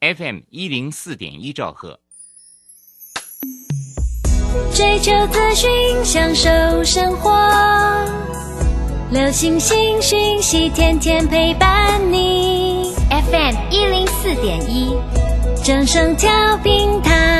FM 一零四点一兆赫。追求资讯，享受生活，流星星讯息，天天陪伴你。FM 一零四点一，正声调平台。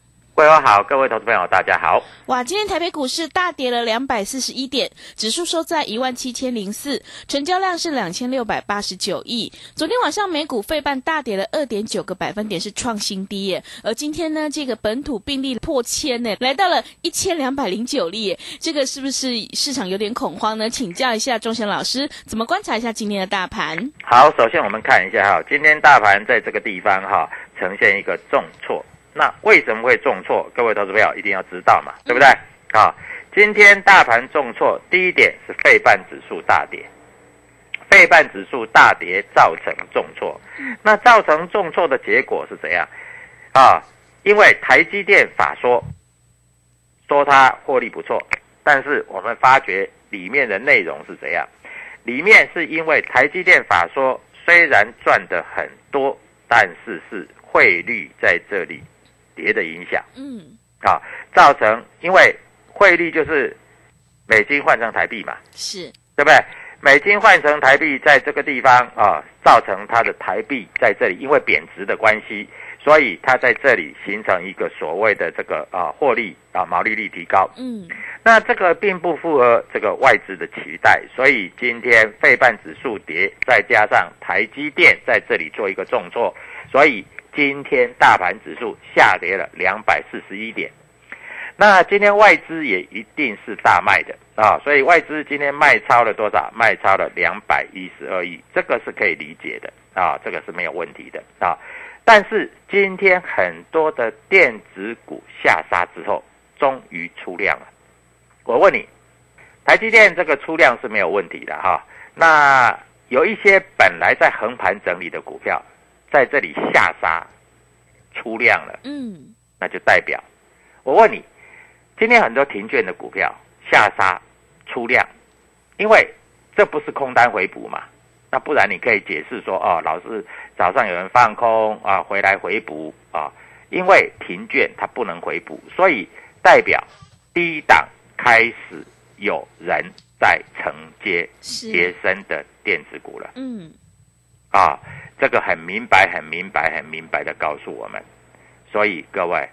各位好，各位投资朋友，大家好。哇，今天台北股市大跌了两百四十一点，指数收在一万七千零四，成交量是两千六百八十九亿。昨天晚上美股费半大跌了二点九个百分点，是创新低耶。而今天呢，这个本土病例破千呢，来到了一千两百零九例耶，这个是不是市场有点恐慌呢？请教一下钟贤老师，怎么观察一下今天的大盘？好，首先我们看一下哈，今天大盘在这个地方哈，呈现一个重挫。那为什么会重挫？各位投资朋友一定要知道嘛，对不对？啊，今天大盘重挫，第一点是费半指数大跌，费半指数大跌造成重挫。那造成重挫的结果是怎样？啊，因为台积电法说说它获利不错，但是我们发觉里面的内容是怎样？里面是因为台积电法说虽然赚的很多，但是是汇率在这里。跌的影响，嗯，啊，造成因为汇率就是美金换成台币嘛，是。对不对？美金换成台币在这个地方啊，造成它的台币在这里因为贬值的关系，所以它在这里形成一个所谓的这个啊获利啊毛利率提高，嗯，那这个并不符合这个外资的期待，所以今天费半指数跌，再加上台积电在这里做一个重挫，所以。今天大盘指数下跌了两百四十一点，那今天外资也一定是大卖的啊，所以外资今天卖超了多少？卖超了两百一十二亿，这个是可以理解的啊，这个是没有问题的啊。但是今天很多的电子股下杀之后，终于出量了。我问你，台积电这个出量是没有问题的哈。那有一些本来在横盘整理的股票。在这里下杀出量了，嗯，那就代表我问你，今天很多停券的股票下杀出量，因为这不是空单回补嘛？那不然你可以解释说，哦，老是早上有人放空啊，回来回补啊，因为停券它不能回补，所以代表低档开始有人在承接跌升的电子股了，嗯，啊。这个很明白，很明白，很明白的告诉我们，所以各位，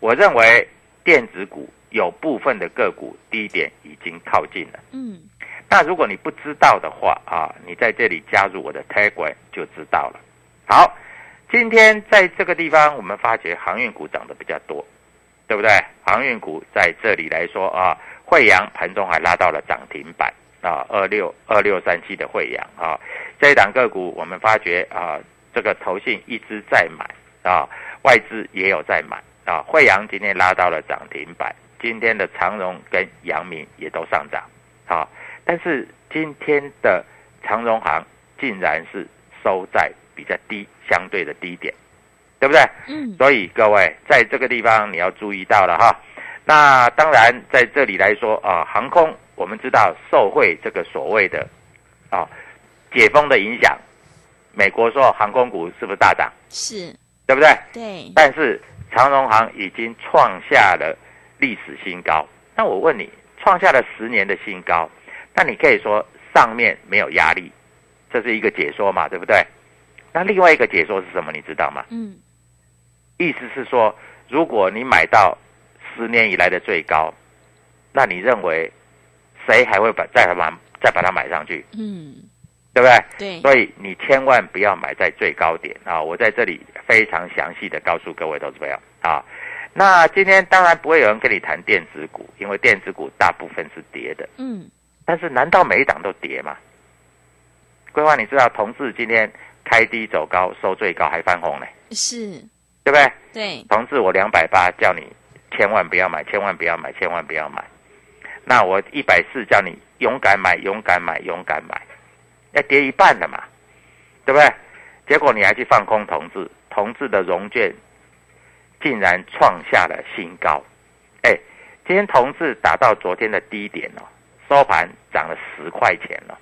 我认为电子股有部分的个股低点已经靠近了。嗯，那如果你不知道的话啊，你在这里加入我的 Telegram 就知道了。好，今天在这个地方，我们发觉航运股涨得比较多，对不对？航运股在这里来说啊，惠阳盘中还拉到了涨停板啊，二六二六三七的惠阳啊。这一档个股，我们发觉啊，这个投信一直在买啊，外资也有在买啊。惠阳今天拉到了涨停板，今天的长荣跟阳明也都上涨啊。但是今天的长荣行竟然是收在比较低相对的低点对不对？嗯，所以各位在这个地方你要注意到了哈。那当然在这里来说啊，航空我们知道受惠这个所谓的啊解封的影响，美国说航空股是不是大涨？是，对不对？对，但是长荣航已经创下了历史新高。那我问你，创下了十年的新高，那你可以说上面没有压力，这是一个解说嘛，对不对？那另外一个解说是什么？你知道吗？嗯，意思是说，如果你买到十年以来的最高，那你认为谁还会把再把再把它买上去？嗯，对不对？对，所以你千万不要买在最高点啊！我在这里非常详细的告诉各位投资朋友啊。那今天当然不会有人跟你谈电子股，因为电子股大部分是跌的。嗯，但是难道每一档都跌吗？规划，你知道同志今天开低走高，收最高还翻红呢，是，对不对？对，同志我两百八叫你千万不要买，千万不要买，千万不要买。那我一百四叫你勇敢买，勇敢买，勇敢买，要跌一半的嘛，对不对？结果你还去放空同志，同志的融券竟然创下了新高。哎，今天同志打到昨天的低点哦，收盘涨了十块钱了。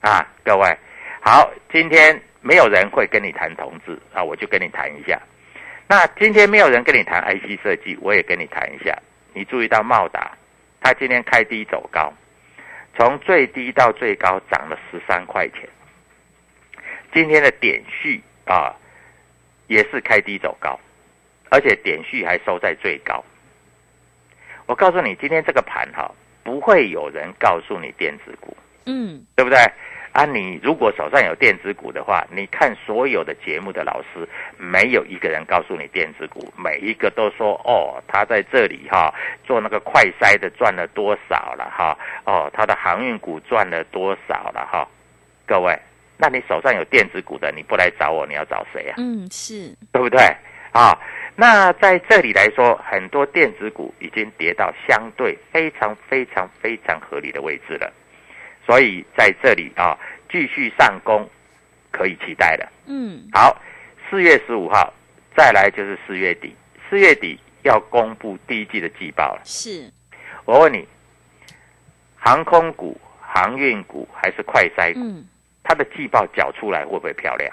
啊，各位，好，今天没有人会跟你谈同志啊，我就跟你谈一下。那今天没有人跟你谈 IC 设计，我也跟你谈一下。你注意到茂达，它今天开低走高，从最低到最高涨了十三块钱。今天的点序啊，也是开低走高，而且点序还收在最高。我告诉你，今天这个盘哈、不会有人告诉你电子股，嗯，对不对？啊，你如果手上有电子股的话，你看所有的节目的老师，没有一个人告诉你电子股，每一个都说哦，他在这里哈、做那个快筛的赚了多少了哈、哦，他的航运股赚了多少了哈、各位，那你手上有电子股的，你不来找我，你要找谁啊？嗯，是，对不对？啊，那在这里来说，很多电子股已经跌到相对非常非常非常合理的位置了，所以在这里啊，继续上攻可以期待了。嗯，好，四月十五号，再来就是四月底，四月底要公布第一季的季报了。是，我问你，航空股、航运股还是快筛股？嗯，它的季报缴出来会不会漂亮？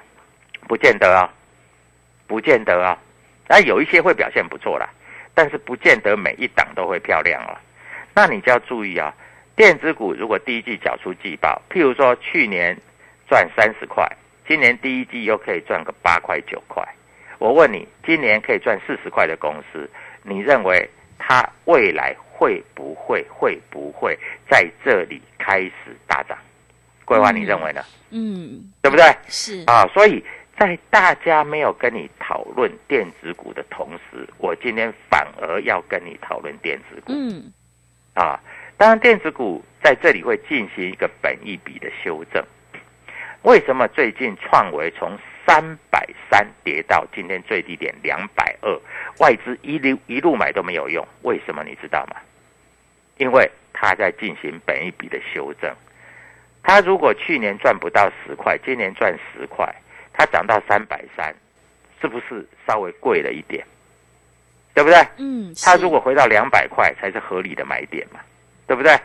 不见得啊，不见得啊。那有一些会表现不错啦，但是不见得每一档都会漂亮啊。那你就要注意啊，电子股如果第一季缴出季报，譬如说去年赚三十块，今年第一季又可以赚个八块九块，我问你，今年可以赚四十块的公司，你认为它未来会不会会不会在这里开始大涨？桂花，嗯你认为呢？嗯，对不对？是，啊，所以在大家没有跟你讨论电子股的同时，我今天反而要跟你讨论电子股嗯，啊。当然，电子股在这里会进行一个本益比的修正。为什么最近创维从三百三跌到今天最低点两百二，外资一路一路买都没有用？为什么你知道吗？因为它在进行本益比的修正。它如果去年赚不到十块，今年赚十块，它涨到三百三，是不是稍微贵了一点？对不对？嗯，是它如果回到两百块，才是合理的买点嘛，对不对？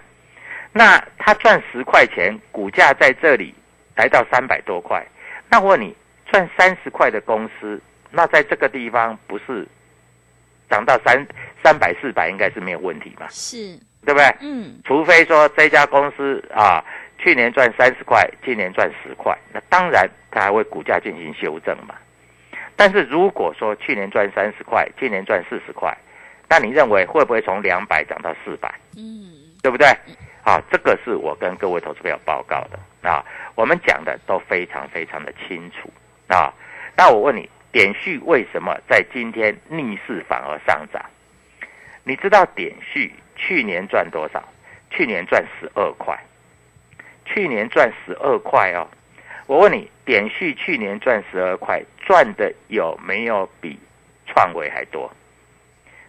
那他赚十块钱，股价在这里来到三百多块，那我问你，赚三十块的公司，那在这个地方不是涨到三三百四百，应该是没有问题嘛，是，对不对？嗯，除非说这家公司啊，去年赚三十块，今年赚十块，那当然它还会股价进行修正嘛。但是如果说去年赚三十块，今年赚四十块，那你认为会不会从两百涨到四百？嗯，对不对？啊，这个是我跟各位投资朋友报告的啊，我们讲的都非常非常的清楚啊。那我问你，点序为什么在今天逆势反而上涨？你知道点序去年赚多少？去年赚十二块，去年赚十二块哦。我问你，点序去年赚十二块，赚的有没有比创维还多？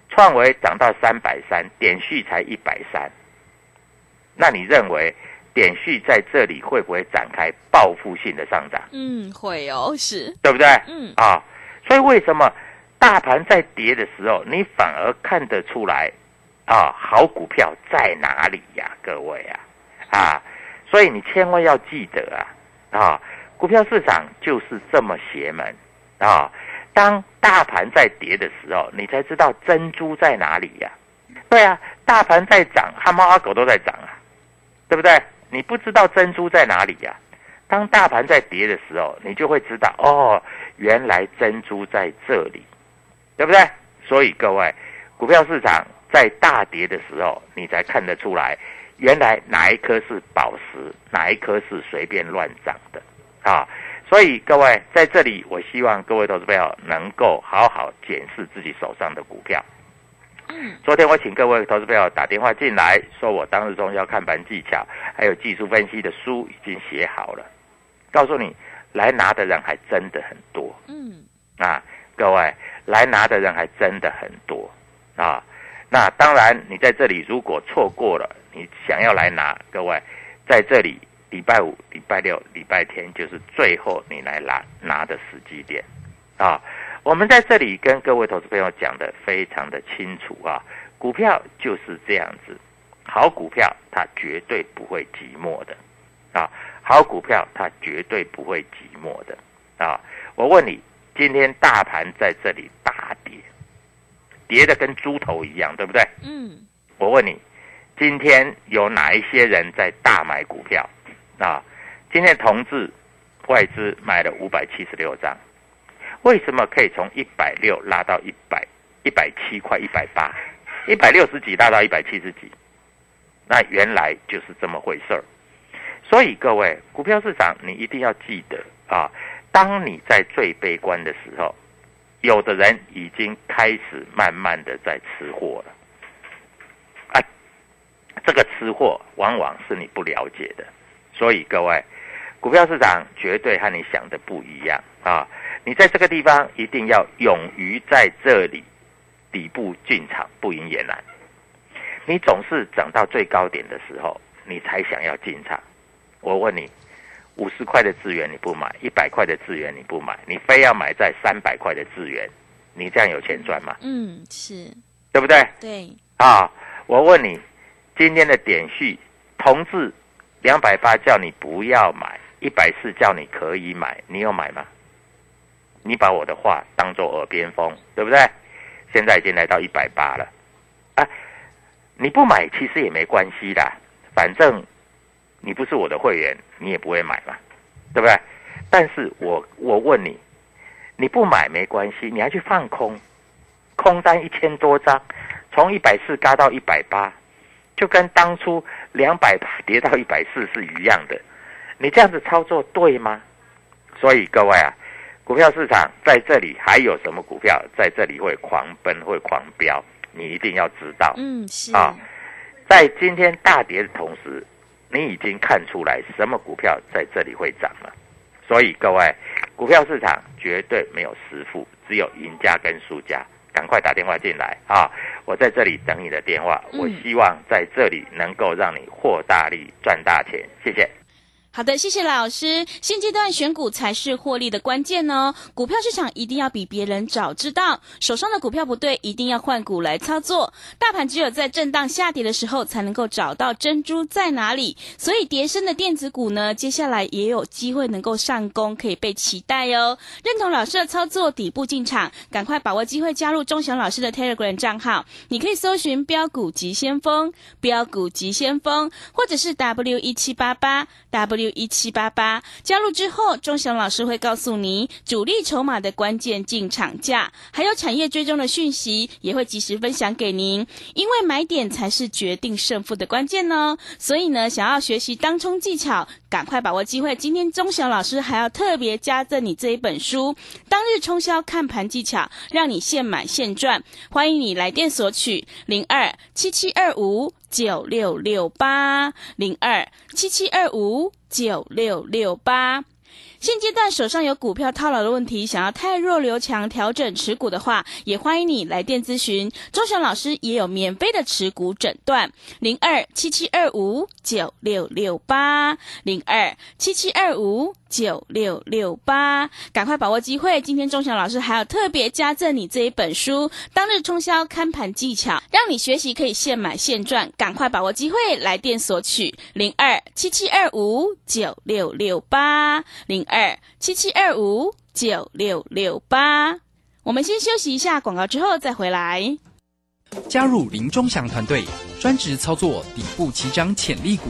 创维涨到三百三，点序才一百三。那你认为点序在这里会不会展开报复性的上涨？嗯，会哦，是，对不对？嗯，啊，所以为什么大盘在跌的时候，你反而看得出来啊？好股票在哪里呀？各位啊啊！所以你千万要记得啊啊！股票市场就是这么邪门啊！当大盘在跌的时候，你才知道珍珠在哪里呀？对啊，大盘在涨，阿猫阿狗都在涨啊，对不对？你不知道珍珠在哪里呀？当大盘在跌的时候，你就会知道哦，原来珍珠在这里，对不对？所以各位，股票市场在大跌的时候，你才看得出来，原来哪一颗是宝石，哪一颗是随便乱涨的啊！所以各位在这里，我希望各位投资朋友能够好好检视自己手上的股票。昨天我请各位投资朋友打电话进来，说我当日中要看盘技巧，还有技术分析的书已经写好了。告诉你，来拿的人还真的很多。嗯，啊，各位来拿的人还真的很多啊。那当然，你在这里如果错过了，你想要来拿，各位在这里礼拜五、礼拜六、礼拜天就是最后你来拿拿的时机点啊。我们在这里跟各位投资朋友讲的非常的清楚啊，股票就是这样子，好股票它绝对不会寂寞的，啊，好股票它绝对不会寂寞的，啊，我问你，今天大盘在这里大跌，跌的跟猪头一样，对不对？嗯。我问你，今天有哪一些人在大买股票？啊，今天同志外资买了五百七十六张。为什么可以从一百六拉到一百一百七块一百八，一百六十几拉到一百七十几？那原来就是这么回事儿。所以各位，股票市场你一定要记得啊！当你在最悲观的时候，有的人已经开始慢慢的在吃货了。啊，这个吃货往往是你不了解的。所以各位，股票市场绝对和你想的不一样啊！你在这个地方一定要勇于在这里底部进场，不赢也难。你总是涨到最高点的时候，你才想要进场。我问你，五十块的资源你不买，一百块的资源你不买，你非要买在三百块的资源，你这样有钱赚吗？嗯，是对不对？对。啊，我问你，今天的点序同志两百八叫你不要买，一百四叫你可以买，你有买吗？你把我的话当做耳边风，对不对？现在已经来到一百八了，啊，你不买其实也没关系的，反正你不是我的会员，你也不会买嘛，对不对？但是我我问你，你不买没关系，你还去放空，空单一千多张，从一百四嘎到一百八，就跟当初两百跌到一百四是一样的，你这样子操作对吗？所以各位啊。股票市场在这里还有什么股票在这里会狂奔会狂飙？你一定要知道。嗯，是啊，在今天大跌的同时，你已经看出来什么股票在这里会涨了。所以各位，股票市场绝对没有师傅，只有赢家跟输家。赶快打电话进来啊！我在这里等你的电话。我希望在这里能够让你获大利赚大钱。谢谢。好的，谢谢老师。现阶段选股才是获利的关键哦。股票市场一定要比别人早知道，手上的股票不对，一定要换股来操作。大盘只有在震荡下跌的时候，才能够找到珍珠在哪里。所以，叠升的电子股呢，接下来也有机会能够上攻，可以被期待哦。认同老师的操作，底部进场，赶快把握机会，加入钟祥老师的 Telegram 账号。你可以搜寻“标股急先锋”、“标股急先锋”，或者是 W 一七八八 W。六一七八八加入之后，钟祥老师会告诉你主力筹码的关键进场价，还有产业追踪的讯息，也会及时分享给您。因为买点才是决定胜负的关键呢，所以呢，想要学习当冲技巧，赶快把握机会。今天钟祥老师还要特别加赠你这一本书《当日冲销看盘技巧》，让你现买现赚。欢迎你来电索取零二七七二五。九六六八零二七七二五九六六八，现阶段手上有股票套牢的问题，想要太弱留强调整持股的话，也欢迎你来电咨询。周翔老师也有免费的持股诊断，零二七七二五九六六八零二七七二五。九六六八，赶快把握机会！今天钟祥老师还有特别加赠你这一本书《当日冲销看盘技巧》，让你学习可以现买现赚。赶快把握机会，来电索取零二七七二五九六六八零二七七二五九六六八。我们先休息一下广告，之后再回来。加入林钟祥团队，专职操作底部起涨潜力股。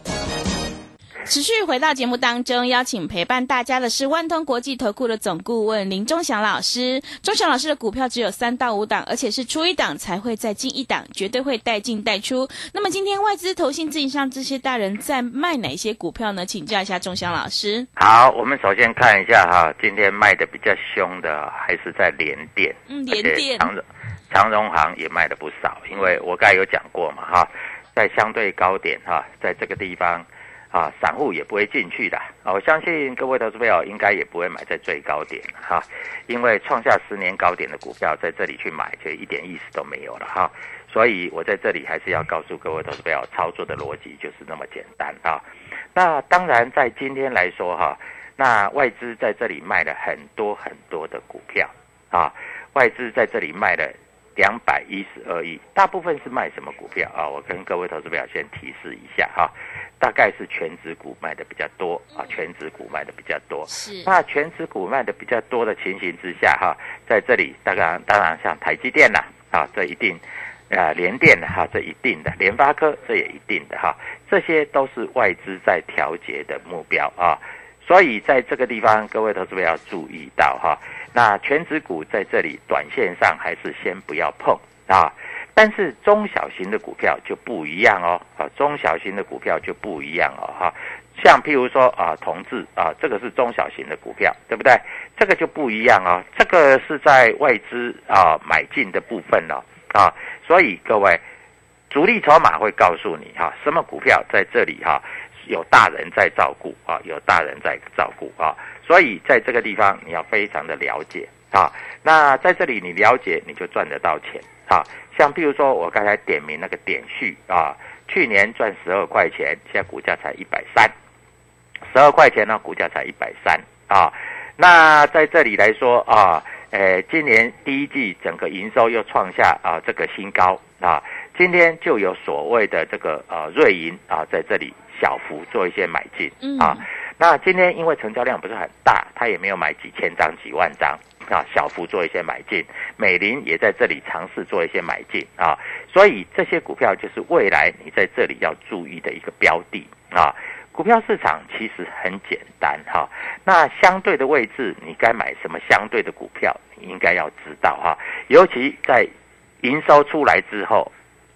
持续回到节目当中，邀请陪伴大家的是万通国际投顾的总顾问林忠祥老师。忠祥老师的股票只有三到五档，而且是出一档才会再进一档，绝对会带进带出。那么今天外资、投信、自营商这些大人在卖哪些股票呢？请教一下忠祥老师。好，我们首先看一下哈，今天卖的比较凶的还是在联电，嗯，联电、长荣、长荣行也卖的不少，因为我刚才有讲过嘛哈，在相对高点哈，在这个地方。啊，散户也不会进去的啊！我相信各位投资朋友应该也不会买在最高点哈，因为创下十年高点的股票在这里去买，就一点意思都没有了哈。所以我在这里还是要告诉各位投资朋友，操作的逻辑就是那么简单啊。那当然，在今天来说哈，那外资在这里卖了很多很多的股票啊，外资在这里卖了两百一十二亿，大部分是卖什么股票啊？我跟各位投资朋友先提示一下哈。大概是全指股卖的比较多啊，全指股卖的比较多。是。那全指股卖的比较多的情形之下，哈，在这里，当然当然像台积电呐，啊，这一定，啊，联电的哈，这一定的，联发科这也一定的哈，这些都是外资在调节的目标啊。所以在这个地方，各位投资者要注意到哈，那全指股在这里短线上还是先不要碰啊。但是中小型的股票就不一样哦，啊，中小型的股票就不一样哦，哈，像譬如说啊，同志啊，这个是中小型的股票，对不对？这个就不一样哦，这个是在外资啊买进的部分了啊，所以各位主力筹码会告诉你哈，什么股票在这里哈有大人在照顾啊，有大人在照顾啊，所以在这个地方你要非常的了解啊，那在这里你了解你就赚得到钱啊。像比如说，我刚才点名那个点序啊，去年赚十二块钱，现在股价才一百三，十二块钱呢，股价才一百三啊。那在这里来说啊，诶，今年第一季整个营收又创下啊这个新高啊。今天就有所谓的这个呃瑞银啊，在这里小幅做一些买进啊。那今天因为成交量不是很大，他也没有买几千张、几万张。啊，小幅做一些买进，美林也在这里尝试做一些买进啊，所以这些股票就是未来你在这里要注意的一个标的啊。股票市场其实很简单哈，那相对的位置你该买什么相对的股票，你应该要知道哈。尤其在营收出来之后，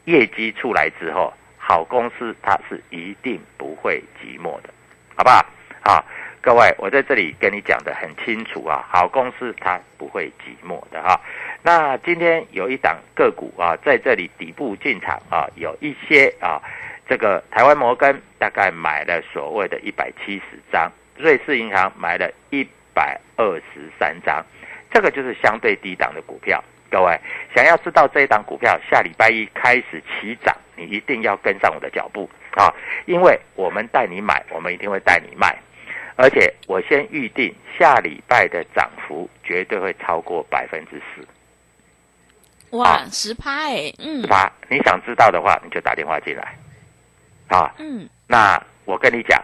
业绩出来之后，好公司它是一定不会寂寞的，好不好？啊。各位，我在这里跟你讲的很清楚啊，好公司它不会寂寞的哈。那今天有一档个股啊，在这里底部进场啊，有一些啊，这个台湾摩根大概买了所谓的一百七十张，瑞士银行买了一百二十三张，这个就是相对低档的股票。各位想要知道这一档股票下礼拜一开始起涨，你一定要跟上我的脚步啊，因为我们带你买，我们一定会带你卖。而且我先预定下礼拜的涨幅绝对会超过百分之四。哇，十趴哎，嗯，十趴。你想知道的话，你就打电话进来。啊，嗯，那我跟你讲，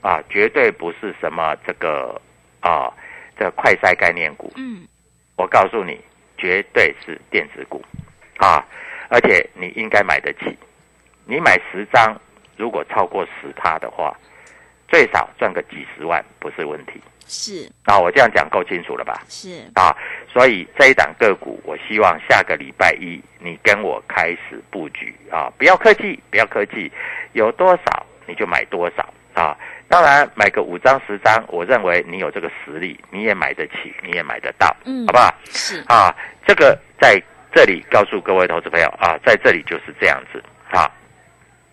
啊，绝对不是什么这个啊，这快筛概念股。嗯，我告诉你，绝对是电子股啊，而且你应该买得起。你买十张，如果超过十趴的话，最少赚个几十万不是问题。是啊，我这样讲够清楚了吧？是，啊，所以这一档个股，我希望下个礼拜一你跟我开始布局啊，不要客气，不要客气，有多少你就买多少啊。当然买个五张十张，我认为你有这个实力，你也买得起，你也买得到，嗯好不好？是啊，这个在这里告诉各位投资朋友啊，在这里就是这样子啊。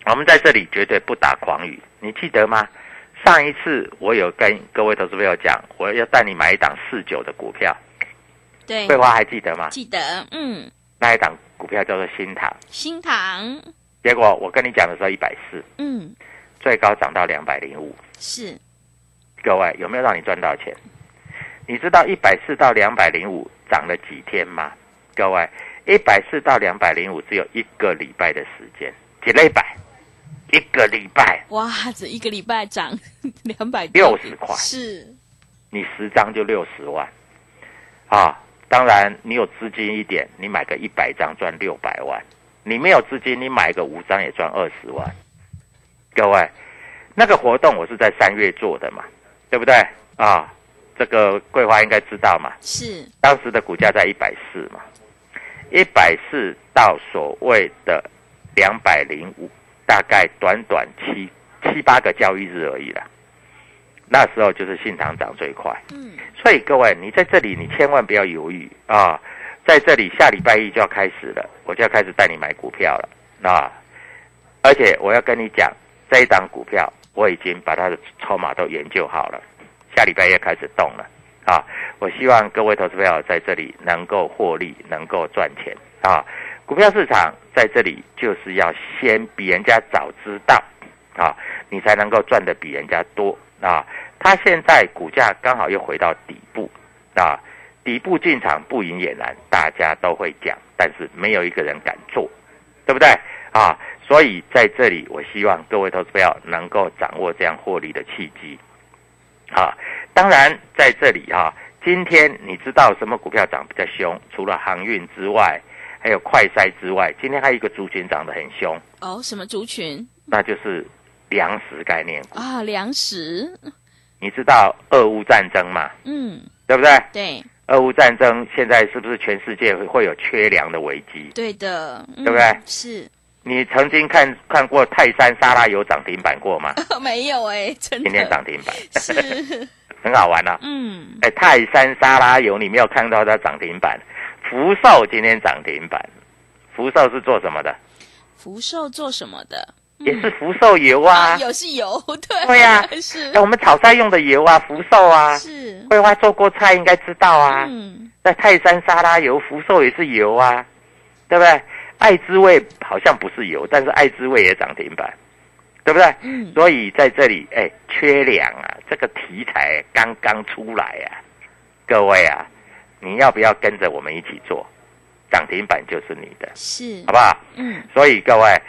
我们在这里绝对不打诳语，你记得吗？上一次我有跟各位投资朋友讲，我要带你买一档四九的股票，对，桂花还记得吗？记得，嗯，那一档股票叫做新塘，新塘，结果我跟你讲的时候一百四，嗯，最高涨到两百零五，是。各位有没有让你赚到钱？你知道一百四到两百零五涨了几天吗？各位，一百四到两百零五只有一个礼拜的时间，几礼拜？一个礼拜。哇，这一个礼拜涨 两百六十块，是。你十张就六十万。啊！当然，你有资金一点，你买个一百张赚六百万；你没有资金，你买个五张也赚二十万。各位，那个活动我是在三月做的嘛，对不对？啊？这个桂花应该知道嘛，是，当时的股价在一百四嘛，一百四到所谓的两百零五，大概短短七七八个交易日而已了。那时候就是信堂涨最快，嗯，所以各位，你在这里你千万不要犹豫啊！在这里下礼拜一就要开始了，我就要开始带你买股票了啊！而且我要跟你讲，这一档股票我已经把它的筹码都研究好了，下礼拜一开始动了啊！我希望各位投资朋友在这里能够获利，能够赚钱啊！股票市场在这里就是要先比人家早知道啊，你才能够赚的比人家多啊！它现在股价刚好又回到底部啊，底部进场不赢也难，大家都会讲，但是没有一个人敢做，对不对啊？所以在这里，我希望各位投资朋友能够掌握这样获利的契机啊。当然，在这里哈、今天你知道什么股票涨比较凶？除了航运之外，还有快筛之外，今天还有一个族群涨得很凶，哦，什么族群那就是粮食概念股。啊？粮食，你知道俄乌战争嘛？嗯，对不对？对，俄乌战争现在是不是全世界会会有缺粮的危机？对的，对对不对是你曾经看看过泰山沙拉油涨停板过吗？没有哎，真今天的涨停板，是，很好玩啊！嗯，哎，泰山沙拉油你没有看到它涨停板，福寿今天涨停板，福寿是做什么的？福寿做什么的？也是福寿油啊。有是油，对，对呀是哎，我们炒菜用的油啊，福寿啊。是，桂花做过菜应该知道啊。嗯，那泰山沙拉油、福寿也是油啊，对不对？爱滋味好像不是油，但是爱滋味也涨停板，对不对？嗯，所以在这里，哎，缺粮啊，这个题材刚刚出来啊，各位啊，你要不要跟着我们一起做？涨停板就是你的，是好，不好？嗯，所以各位，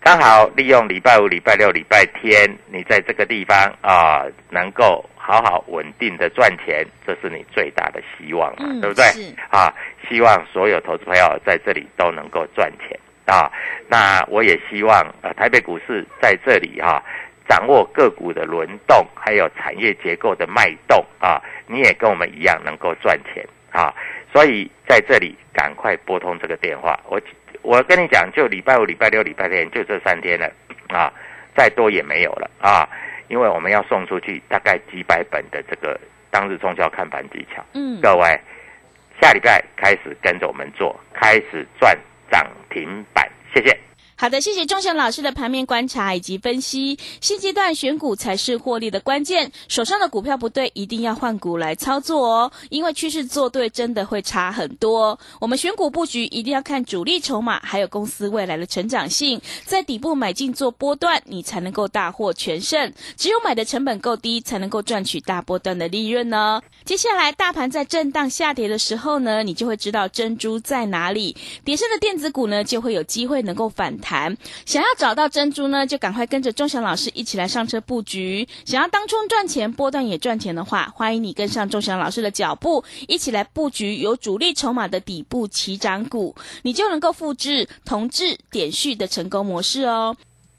刚好利用礼拜五、礼拜六、礼拜天，你在这个地方啊、能够好好稳定的赚钱，这是你最大的希望嘛，嗯对不对？是啊，希望所有投资朋友在这里都能够赚钱啊。那我也希望呃，台北股市在这里哈、掌握个股的轮动，还有产业结构的脉动啊，你也跟我们一样能够赚钱啊。所以在这里赶快拨通这个电话，我我跟你讲，就礼拜五、礼拜六、礼拜天，就这三天了啊，再多也没有了啊，因为我们要送出去大概几百本的这个当日中销看盘技巧。嗯，各位，下礼拜开始跟着我们做，开始赚涨停板，谢谢。好的，谢谢钟祥老师的盘面观察以及分析。现阶段选股才是获利的关键，手上的股票不对，一定要换股来操作哦，因为趋势做对真的会差很多。我们选股布局一定要看主力筹码，还有公司未来的成长性，在底部买进做波段，你才能够大获全胜。只有买的成本够低，才能够赚取大波段的利润呢。接下来大盘在震荡下跌的时候呢，你就会知道珍珠在哪里，跌升的电子股呢就会有机会能够反弹。弹。想要找到珍珠呢，就赶快跟着钟祥老师一起来上车布局。想要当冲赚钱，波段也赚钱的话，欢迎你跟上钟祥老师的脚步，一起来布局有主力筹码的底部起涨股，你就能够复制同质点序的成功模式哦。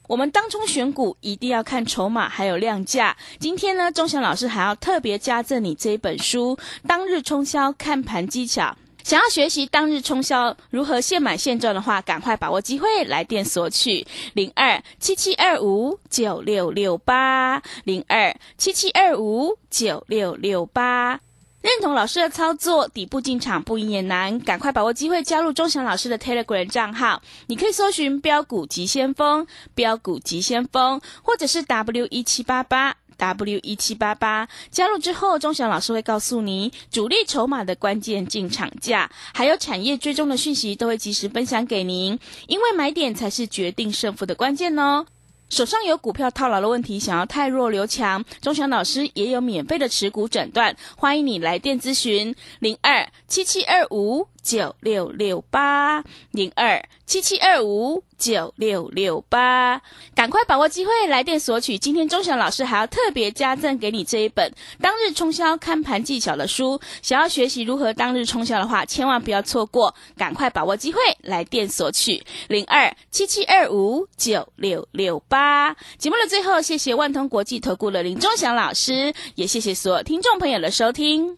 我们当冲选股一定要看筹码还有量价。今天呢，钟祥老师还要特别加赠你这一本书《当日冲销看盘技巧》。想要学习当日冲销如何现买现赚的话，赶快把握机会来电索取零二七七二五九六六八零二七七二五九六六八。认同老师的操作，底部进场不赢也难，赶快把握机会加入钟祥老师的 Telegram 账号。你可以搜寻“标股急先锋”、“标股急先锋”，或者是 W 一七八八 W 一七八八。加入之后，钟祥老师会告诉你主力筹码的关键进场价，还有产业追踪的讯息，都会及时分享给您。因为买点才是决定胜负的关键哦。手上有股票套牢的问题，想要太弱留强，钟祥老师也有免费的持股诊断，欢迎你来电咨询零二七七二五九六六八零二七七二五九六六八，赶快把握机会来电索取。今天钟祥老师还要特别加赠给你这一本当日冲销看盘技巧的书，想要学习如何当日冲销的话，千万不要错过，赶快把握机会来电索取零二七七二五九六六八。节目的最后，谢谢万通国际投顾的林钟祥老师，也谢谢所有听众朋友的收听。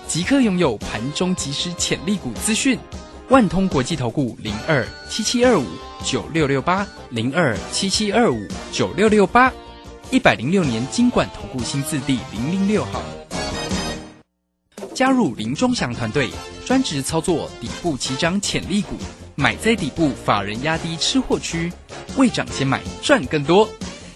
即刻拥有盘中即时潜力股资讯，万通国际投顾零二七七二五九六六八零二七七二五九六六八，一百零六年经管投顾新字第零零六号。加入林钟祥团队，专职操作底部起涨潜力股，买在底部，法人压低吃货区，未涨先买赚更多。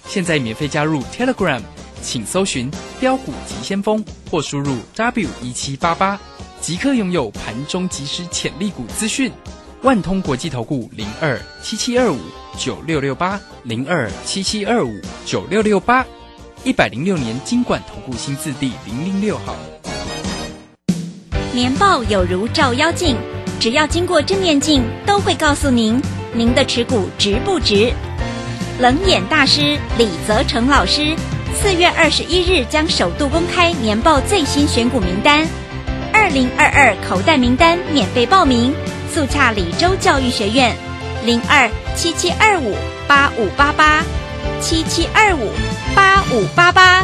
现在免费加入 Telegram。请搜寻“标股急先锋”或输入 “W 一七八八”，即刻拥有盘中即时潜力股资讯。万通国际投顾零二七七二五九六六八零二七七二五九六六八，一百零六年经管投顾新字第零零六号。年报有如照妖镜，只要经过正面镜，都会告诉您您的持股值不值。冷眼大师李泽成老师。四月二十一日将首度公开年报最新选股名单，二零二二口袋名单免费报名，速洽李州教育学院零二七七二五八五八八七七二五八五八八。